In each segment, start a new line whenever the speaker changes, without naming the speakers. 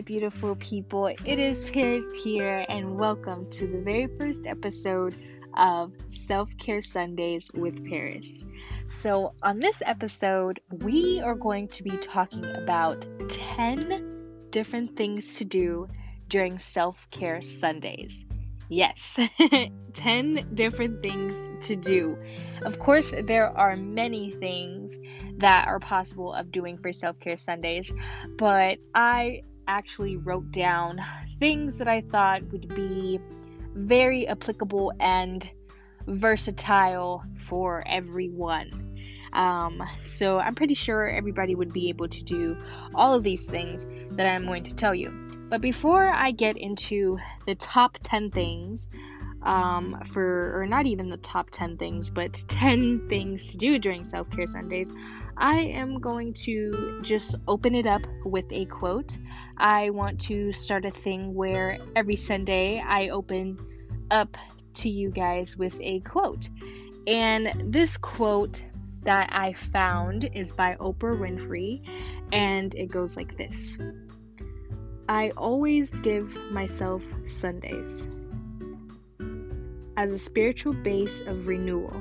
My beautiful people. It is Paris here, and welcome to the very first episode of Self Care Sundays with Paris. So, on this episode, we are going to be talking about 10 different things to do during Self Care Sundays. Yes, 10 different things to do. Of course, there are many things that are possible of doing for self care Sundays, but I actually wrote down things that I thought would be very applicable and versatile for everyone. Um, so I'm pretty sure everybody would be able to do all of these things that I'm going to tell you. But before I get into the top 10 things, um, for, or not even the top 10 things, but 10 things to do during self care Sundays, I am going to just open it up with a quote. I want to start a thing where every Sunday I open up to you guys with a quote. And this quote that I found is by Oprah Winfrey, and it goes like this I always give myself Sundays as a spiritual base of renewal,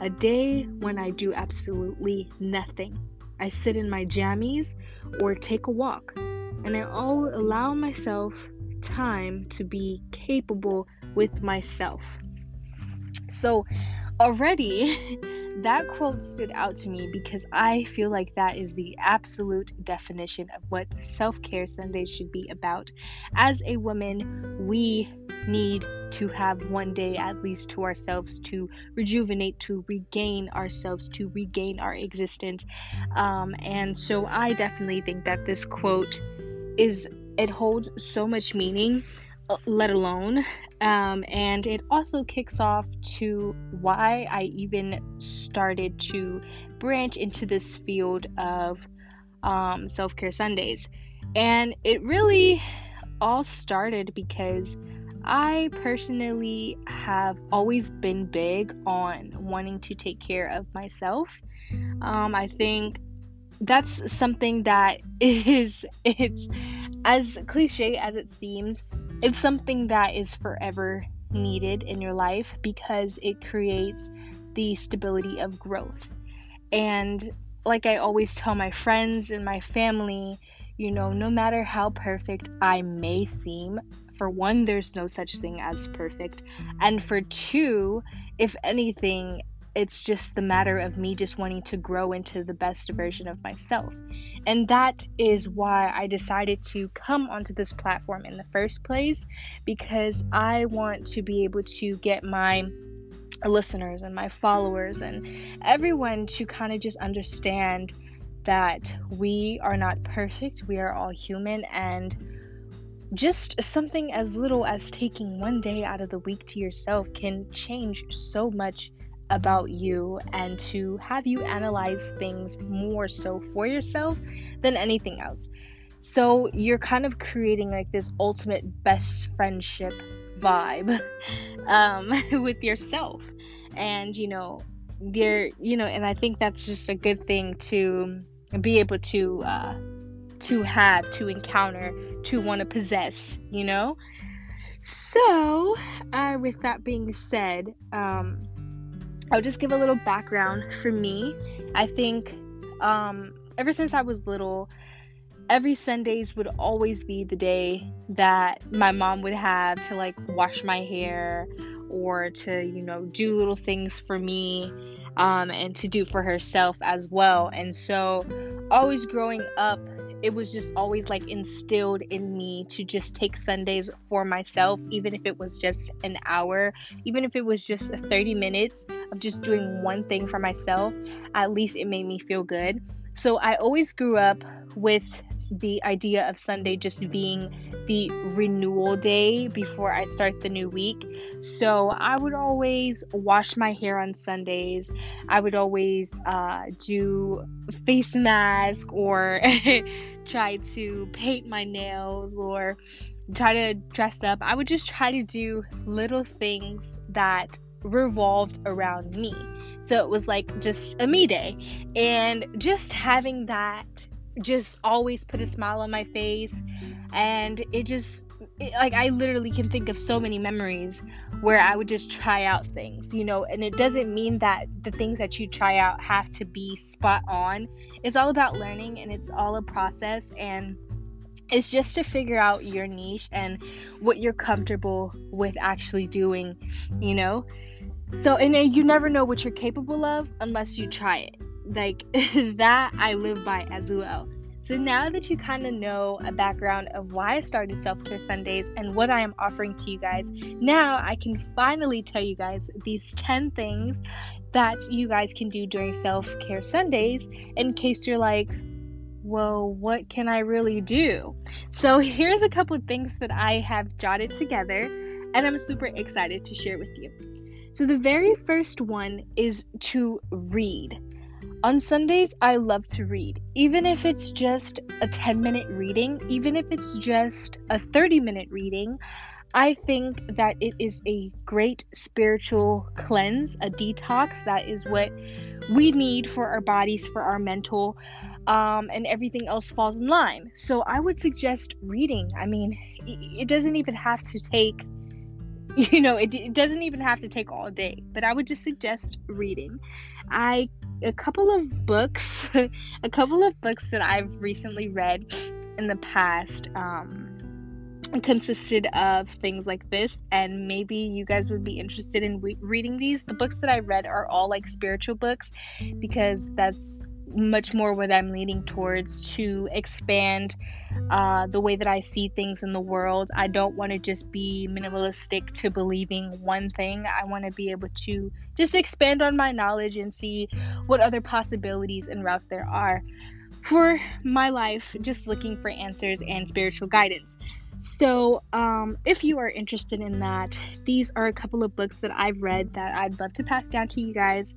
a day when I do absolutely nothing. I sit in my jammies or take a walk, and I allow myself time to be capable with myself. So, already that quote stood out to me because I feel like that is the absolute definition of what self care Sundays should be about. As a woman, we need to have one day at least to ourselves to rejuvenate, to regain ourselves, to regain our existence. Um, and so I definitely think that this quote is, it holds so much meaning let alone. Um, and it also kicks off to why I even started to branch into this field of um, self care Sundays. And it really all started because I personally have always been big on wanting to take care of myself. Um, I think that's something that is it's as cliche as it seems it's something that is forever needed in your life because it creates the stability of growth. And like I always tell my friends and my family, you know, no matter how perfect I may seem, for one, there's no such thing as perfect. And for two, if anything, it's just the matter of me just wanting to grow into the best version of myself. And that is why I decided to come onto this platform in the first place because I want to be able to get my listeners and my followers and everyone to kind of just understand that we are not perfect, we are all human, and just something as little as taking one day out of the week to yourself can change so much about you and to have you analyze things more so for yourself than anything else. So you're kind of creating like this ultimate best friendship vibe um, with yourself. And you know, you're you know, and I think that's just a good thing to be able to uh, to have, to encounter, to want to possess, you know? So, uh, with that being said, um, I'll just give a little background for me. I think um, ever since I was little, every Sundays would always be the day that my mom would have to like wash my hair or to, you know, do little things for me um, and to do for herself as well. And so, always growing up, it was just always like instilled in me to just take Sundays for myself, even if it was just an hour, even if it was just 30 minutes of just doing one thing for myself, at least it made me feel good. So I always grew up with the idea of Sunday just being the renewal day before I start the new week. So I would always wash my hair on Sundays. I would always uh, do face mask or try to paint my nails or try to dress up. I would just try to do little things that revolved around me. So it was like just a me day. And just having that just always put a smile on my face and it just it, like I literally can think of so many memories where I would just try out things, you know, and it doesn't mean that the things that you try out have to be spot on. It's all about learning and it's all a process and it's just to figure out your niche and what you're comfortable with actually doing, you know? So, and you never know what you're capable of unless you try it. Like that, I live by as well. So now that you kind of know a background of why I started Self Care Sundays and what I am offering to you guys, now I can finally tell you guys these 10 things that you guys can do during Self Care Sundays in case you're like, well, what can I really do? So here's a couple of things that I have jotted together and I'm super excited to share with you. So the very first one is to read. On Sundays, I love to read. Even if it's just a 10 minute reading, even if it's just a 30 minute reading, I think that it is a great spiritual cleanse, a detox. That is what we need for our bodies, for our mental, um, and everything else falls in line. So I would suggest reading. I mean, it doesn't even have to take, you know, it, it doesn't even have to take all day, but I would just suggest reading. I a couple of books, a couple of books that I've recently read in the past um, consisted of things like this, and maybe you guys would be interested in re- reading these. The books that I read are all like spiritual books because that's much more what I'm leaning towards to expand uh, the way that I see things in the world. I don't want to just be minimalistic to believing one thing. I want to be able to just expand on my knowledge and see what other possibilities and routes there are for my life, just looking for answers and spiritual guidance. So, um, if you are interested in that, these are a couple of books that I've read that I'd love to pass down to you guys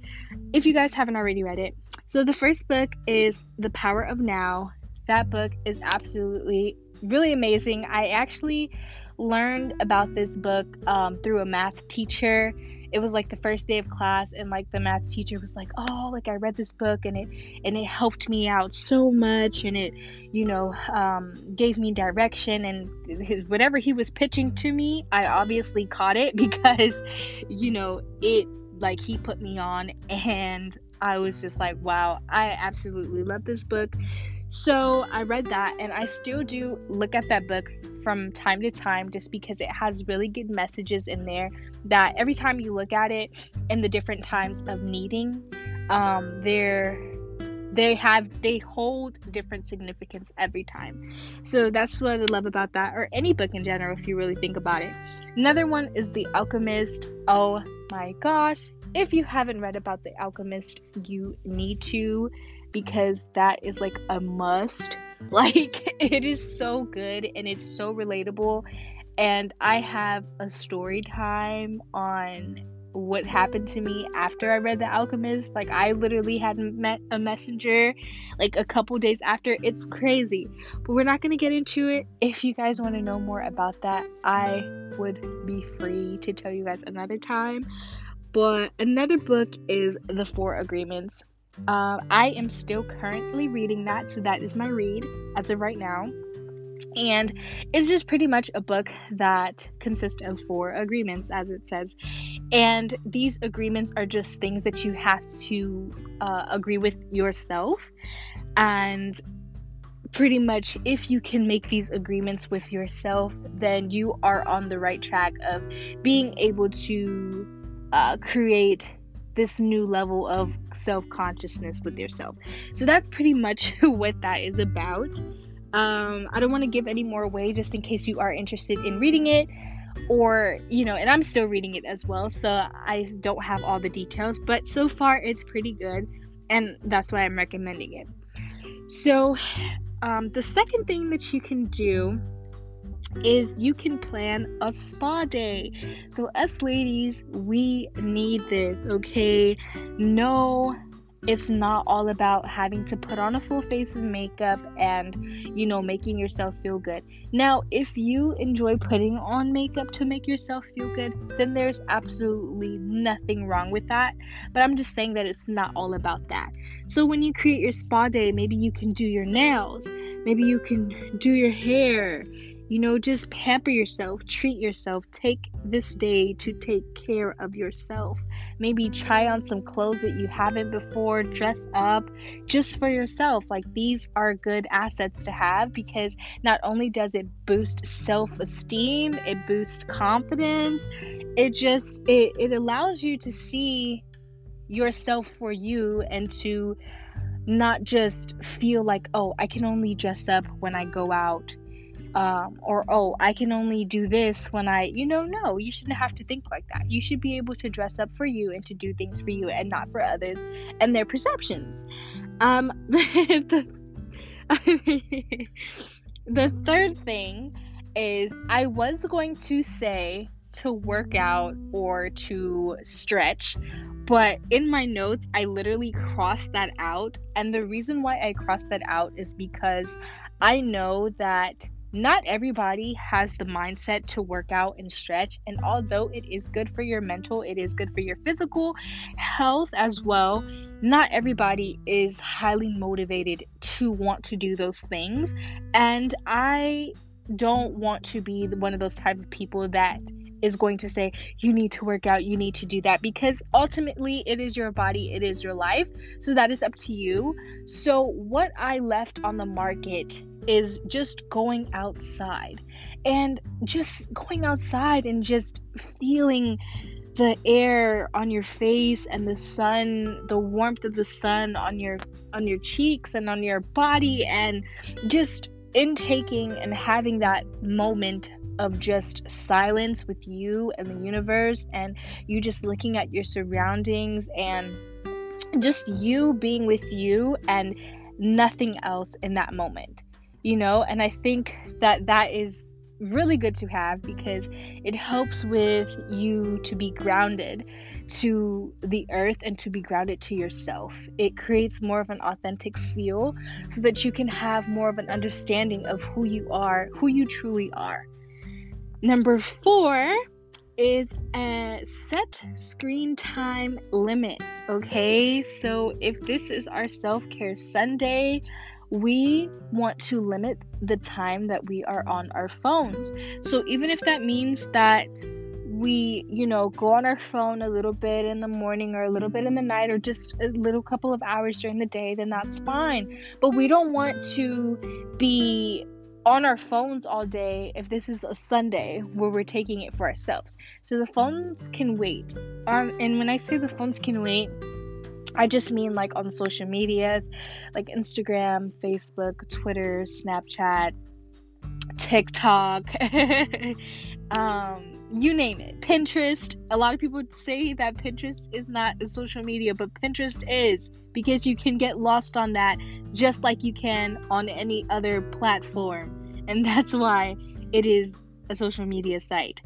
if you guys haven't already read it. So, the first book is The Power of Now. That book is absolutely really amazing. I actually learned about this book um, through a math teacher it was like the first day of class and like the math teacher was like oh like i read this book and it and it helped me out so much and it you know um, gave me direction and his, whatever he was pitching to me i obviously caught it because you know it like he put me on and i was just like wow i absolutely love this book so I read that and I still do look at that book from time to time just because it has really good messages in there that every time you look at it in the different times of needing, um, they're they have they hold different significance every time. So that's what I love about that, or any book in general, if you really think about it. Another one is The Alchemist. Oh my gosh. If you haven't read about The Alchemist, you need to because that is like a must. Like, it is so good and it's so relatable. And I have a story time on what happened to me after I read The Alchemist. Like, I literally had met a messenger like a couple days after. It's crazy. But we're not going to get into it. If you guys want to know more about that, I would be free to tell you guys another time. But another book is The Four Agreements uh, I am still currently reading that, so that is my read as of right now. And it's just pretty much a book that consists of four agreements, as it says. And these agreements are just things that you have to uh, agree with yourself. And pretty much, if you can make these agreements with yourself, then you are on the right track of being able to uh, create this new level of self consciousness with yourself. So that's pretty much what that is about. Um, I don't want to give any more away just in case you are interested in reading it, or you know, and I'm still reading it as well, so I don't have all the details, but so far it's pretty good, and that's why I'm recommending it. So, um, the second thing that you can do is you can plan a spa day. So, us ladies, we need this, okay? No it's not all about having to put on a full face of makeup and, you know, making yourself feel good. Now, if you enjoy putting on makeup to make yourself feel good, then there's absolutely nothing wrong with that. But I'm just saying that it's not all about that. So when you create your spa day, maybe you can do your nails, maybe you can do your hair you know, just pamper yourself, treat yourself, take this day to take care of yourself. Maybe try on some clothes that you haven't before, dress up just for yourself. Like these are good assets to have because not only does it boost self-esteem, it boosts confidence. It just it, it allows you to see yourself for you and to not just feel like, oh, I can only dress up when I go out um, or oh i can only do this when i you know no you shouldn't have to think like that. You should be able to dress up for you and to do things for you and not for others and their perceptions. Um the, the third thing is i was going to say to work out or to stretch but in my notes i literally crossed that out. And the reason why i crossed that out is because i know that not everybody has the mindset to work out and stretch. And although it is good for your mental, it is good for your physical health as well. Not everybody is highly motivated to want to do those things. And I don't want to be one of those type of people that is going to say you need to work out. You need to do that. Because ultimately it is your body. It is your life. So that is up to you. So what i left on the market is just going outside. And just going outside and just feeling the air on your face and the sun the warmth of the sun on your on your cheeks and on your body and just intaking and having that moment of just silence with you and the universe and you just looking at your surroundings and just you being with you and nothing else in that moment you know and i think that that is really good to have because it helps with you to be grounded to the earth and to be grounded to yourself. It creates more of an authentic feel so that you can have more of an understanding of who you are, who you truly are. Number four is a set screen time limits. Okay, so if this is our self care Sunday, we want to limit the time that we are on our phones. So even if that means that we, you know, go on our phone a little bit in the morning or a little bit in the night or just a little couple of hours during the day, then that's fine. But we don't want to be on our phones all day if this is a Sunday where we're taking it for ourselves. So the phones can wait. Um, and when I say the phones can wait, I just mean like on social medias like Instagram, Facebook, Twitter, Snapchat, TikTok, um, you name it. Pinterest. A lot of people say that Pinterest is not a social media, but Pinterest is because you can get lost on that just like you can on any other platform. And that's why it is a social media site.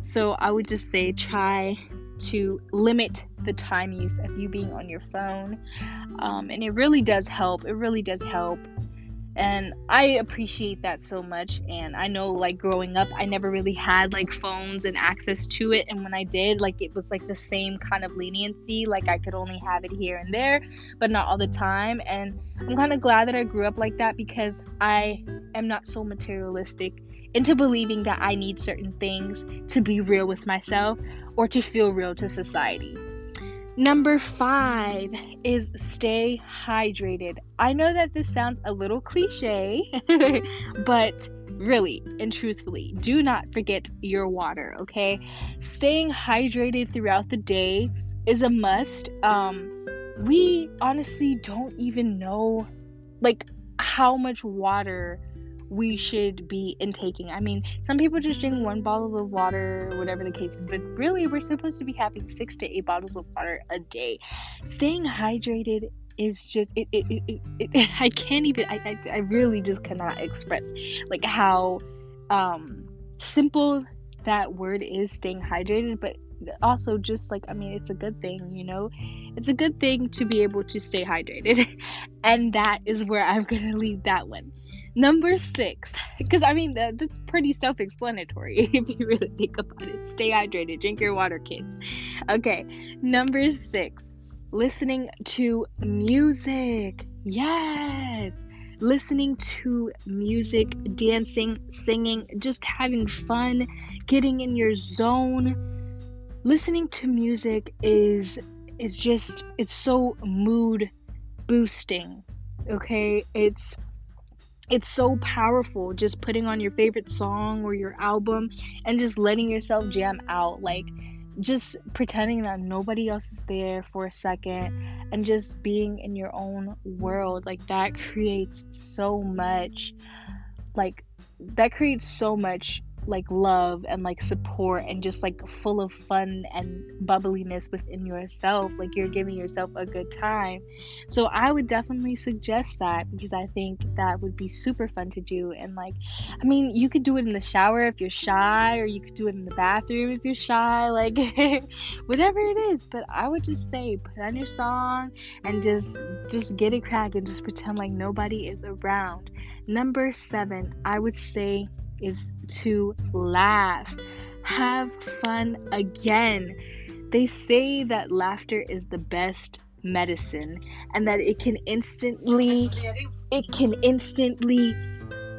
So I would just say try to limit the time use of you being on your phone. Um, and it really does help. It really does help. And I appreciate that so much. And I know, like, growing up, I never really had like phones and access to it. And when I did, like, it was like the same kind of leniency. Like, I could only have it here and there, but not all the time. And I'm kind of glad that I grew up like that because I am not so materialistic into believing that I need certain things to be real with myself or to feel real to society. Number five is stay hydrated. I know that this sounds a little cliche, but really and truthfully, do not forget your water, okay? Staying hydrated throughout the day is a must. Um, we honestly don't even know like how much water we should be intaking. I mean, some people just drink one bottle of water, whatever the case is, but really, we're supposed to be having six to eight bottles of water a day. Staying hydrated is just it, it, it, it I can't even I, I, I really just cannot express like how um simple that word is staying hydrated but also just like I mean it's a good thing, you know. It's a good thing to be able to stay hydrated. and that is where I'm to leave that one. Number 6 because I mean that, that's pretty self-explanatory if you really think about it. Stay hydrated, drink your water, kids. Okay. Number 6. Listening to music. Yes listening to music, dancing, singing, just having fun, getting in your zone. Listening to music is is just it's so mood boosting. Okay? It's it's so powerful just putting on your favorite song or your album and just letting yourself jam out like just pretending that nobody else is there for a second and just being in your own world like that creates so much like that creates so much like love and like support and just like full of fun and bubbliness within yourself like you're giving yourself a good time. So i would definitely suggest that because i think that would be super fun to do. And like i mean you could do it in the shower if you're shy or you could do it in the bathroom if you're shy like whatever it is. But i would just say put on your song and just just get it crack and just pretend like nobody is around. Number seven i would say is to laugh. Have fun again. They say that laughter is the best medicine and that it can instantly it can instantly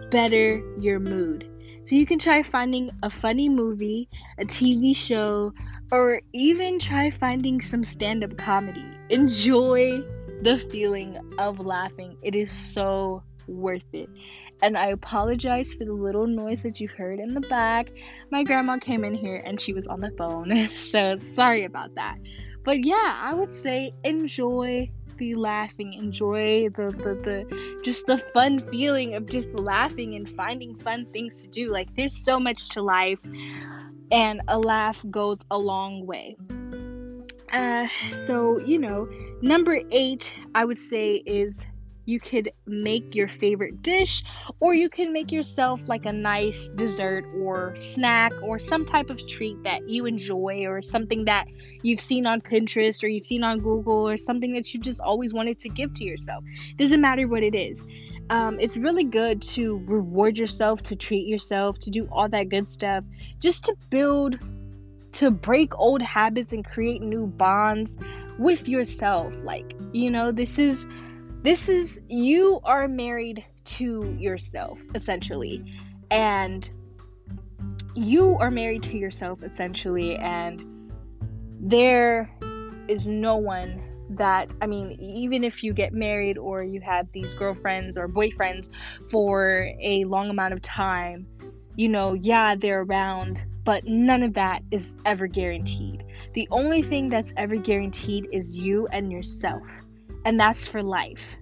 better your mood. So you can try finding a funny movie, a TV show, or even try finding some stand-up comedy. Enjoy the feeling of laughing. It is so worth it. And I apologize for the little noise that you heard in the back. My grandma came in here and she was on the phone, so sorry about that. But yeah, I would say enjoy the laughing, enjoy the, the the just the fun feeling of just laughing and finding fun things to do. Like there's so much to life, and a laugh goes a long way. Uh, so you know, number eight, I would say is you could make your favorite dish, or you can make yourself like a nice dessert or snack or some type of treat that you enjoy, or something that you've seen on Pinterest or you've seen on Google, or something that you just always wanted to give to yourself. Doesn't matter what it is. Um, it's really good to reward yourself, to treat yourself, to do all that good stuff, just to build, to break old habits and create new bonds with yourself. Like, you know, this is this is you are married to yourself essentially. And you are married to yourself essentially. And there is no one that I mean even if you get married or you have these girlfriends or boyfriends for a long amount of time you know yeah they're around but none of that is ever guaranteed. The only thing that's ever guaranteed is you and yourself and that's for life.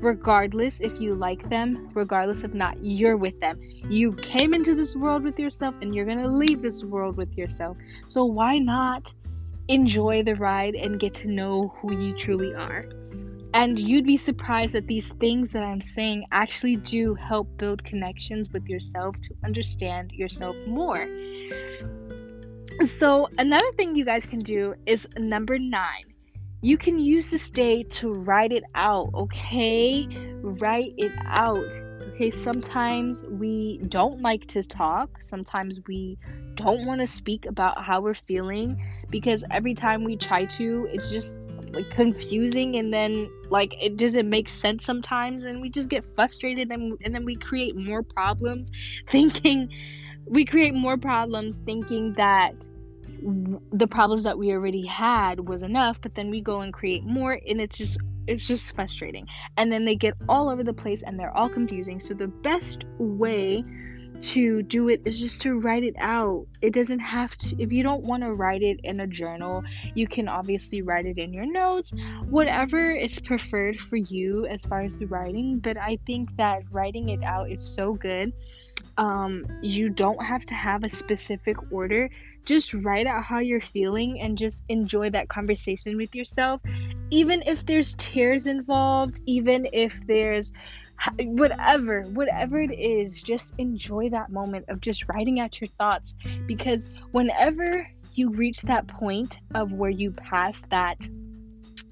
Regardless if you like them, regardless if not, you're with them. You came into this world with yourself and you're going to leave this world with yourself. So why not enjoy the ride and get to know who you truly are? And you'd be surprised that these things that I'm saying actually do help build connections with yourself to understand yourself more. So, another thing you guys can do is number nine you can use this day to write it out, okay? Write it out. Okay, sometimes we don't like to talk. Sometimes we don't want to speak about how we're feeling because every time we try to, it's just like confusing and then like it doesn't make sense sometimes and we just get frustrated and, and then we create more problems thinking we create more problems thinking that the problems that we already had was enough but then we go and create more and it's just it's just frustrating. And then they get all over the place and they're all confusing. So the best way to do it is just to write it out. It doesn't have to if you don't want to write it in a journal you can obviously write it in your notes. Whatever is preferred for you as far as the writing but i think that writing it out is so good um, you don't have to have a specific order. Just write out how you're feeling and just enjoy that conversation with yourself. Even if there's tears involved even if there's whatever whatever it is just enjoy that moment of just writing out your thoughts. Because whenever you reach that point of where you pass that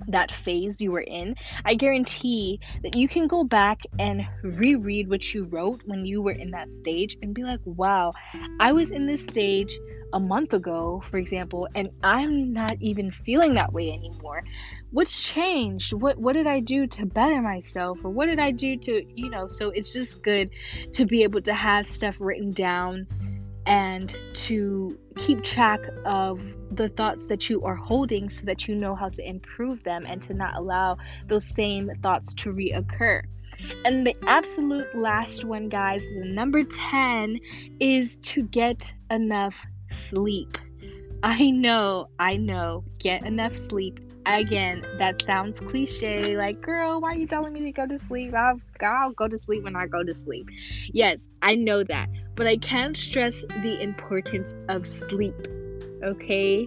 that phase you were in, I guarantee that you can go back and reread what you wrote when you were in that stage and be like, wow, I was in this stage a month ago, for example, and I'm not even feeling that way anymore. What's changed? What what did I do to better myself or what did I do to, you know, so it's just good to be able to have stuff written down and to keep track of the thoughts that you are holding so that you know how to improve them and to not allow those same thoughts to reoccur. And the absolute last one, guys, the number 10 is to get enough sleep. I know, I know, get enough sleep. Again, that sounds cliche. Like, girl, why are you telling me to go to sleep? I'll, I'll go to sleep when I go to sleep. Yes, I know that but I can't stress the importance of sleep. Okay?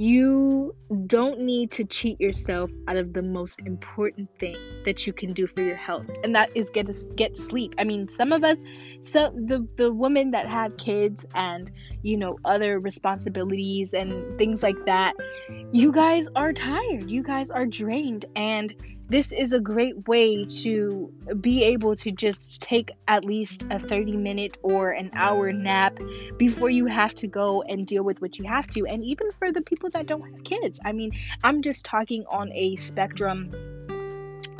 You don't need to cheat yourself out of the most important thing that you can do for your health, and that is get a, get sleep. I mean, some of us, so the the women that have kids and you know other responsibilities and things like that, you guys are tired. You guys are drained, and this is a great way to be able to just take at least a 30 minute or an hour nap before you have to go and deal with what you have to. And even for the people that don't have kids, I mean, I'm just talking on a spectrum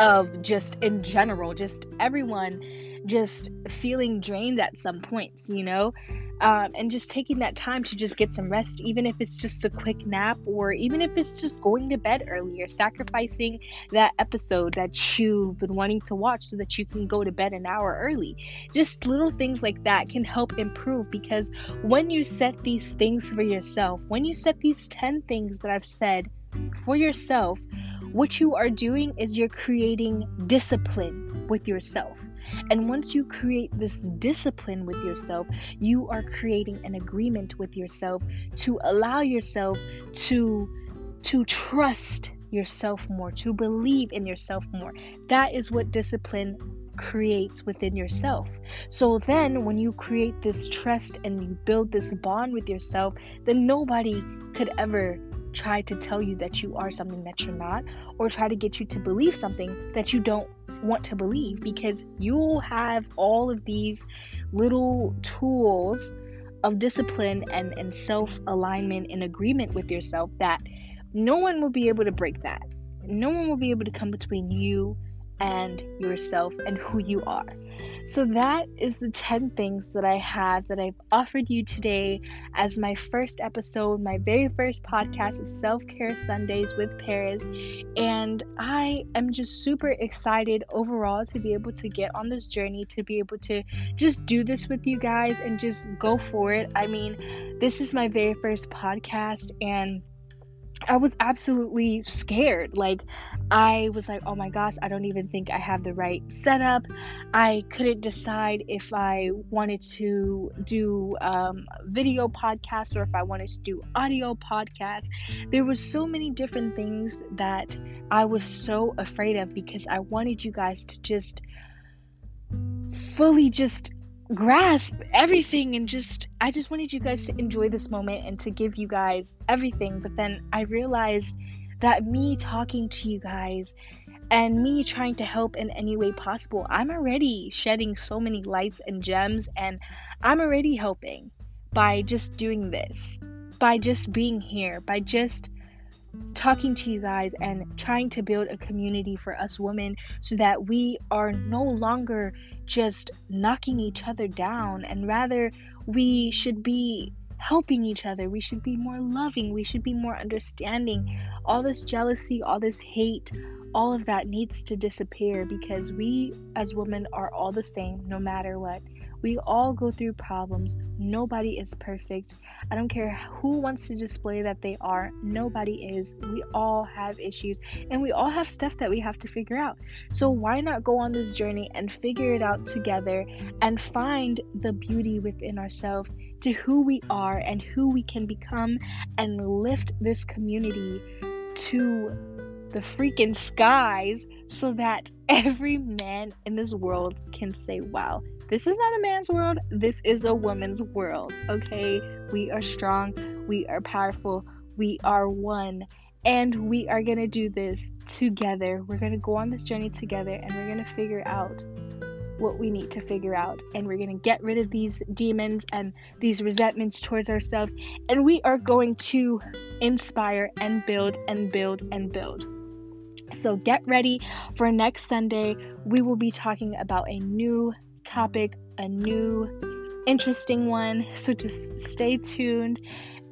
of just in general, just everyone just feeling drained at some points, you know? Um, and just taking that time to just get some rest, even if it's just a quick nap or even if it's just going to bed earlier, sacrificing that episode that you've been wanting to watch so that you can go to bed an hour early. Just little things like that can help improve because when you set these things for yourself, when you set these 10 things that I've said for yourself, what you are doing is you're creating discipline with yourself. And once you create this discipline with yourself, you are creating an agreement with yourself to allow yourself to to trust yourself more, to believe in yourself more. That is what discipline creates within yourself. So then, when you create this trust and you build this bond with yourself, then nobody could ever try to tell you that you are something that you're not, or try to get you to believe something that you don't want to believe because you'll have all of these little tools of discipline and, and self alignment and agreement with yourself that no one will be able to break that. No one will be able to come between you and yourself and who you are. So, that is the 10 things that I have that I've offered you today as my first episode, my very first podcast of Self Care Sundays with Paris. And I am just super excited overall to be able to get on this journey, to be able to just do this with you guys and just go for it. I mean, this is my very first podcast, and I was absolutely scared. Like, I was like, oh my gosh, I don't even think I have the right setup. I couldn't decide if I wanted to do um, video podcast or if I wanted to do audio podcast. There was so many different things that I was so afraid of because I wanted you guys to just fully just grasp everything and just I just wanted you guys to enjoy this moment and to give you guys everything but then I realized that me talking to you guys and me trying to help in any way possible I'm already shedding so many lights and gems and I'm already helping by just doing this by just being here by just talking to you guys and trying to build a community for us women so that we are no longer just knocking each other down and rather we should be helping each other. We should be more loving. We should be more understanding. All this jealousy, all this hate, all of that needs to disappear because we as women are all the same no matter what. We all go through problems. Nobody is perfect. I don't care who wants to display that they are. Nobody is. We all have issues and we all have stuff that we have to figure out. So why not go on this journey and figure it out together and find the beauty within ourselves to who we are and who we can become and lift this community to the freaking skies so that every man in this world can say, wow, this is not a man's world, this is a woman's world. Okay, we are strong, we are powerful, we are one, and we are gonna do this together. We're gonna go on this journey together and we're gonna figure out what we need to figure out and we're going to get rid of these demons and these resentments towards ourselves and we are going to inspire and build and build and build. So get ready for next Sunday. We will be talking about a new topic, a new interesting one. So just stay tuned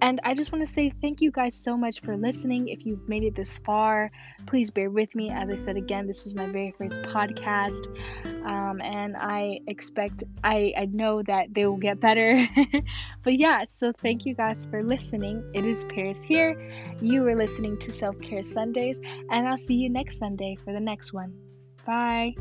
and I just want to say thank you guys so much for listening. If you've made it this far, please bear with me. As I said again, this is my very first podcast. Um, and I expect, I, I know that they will get better. but yeah, so thank you guys for listening. It is Paris here. You are listening to Self Care Sundays, and I'll see you next Sunday for the next one. Bye.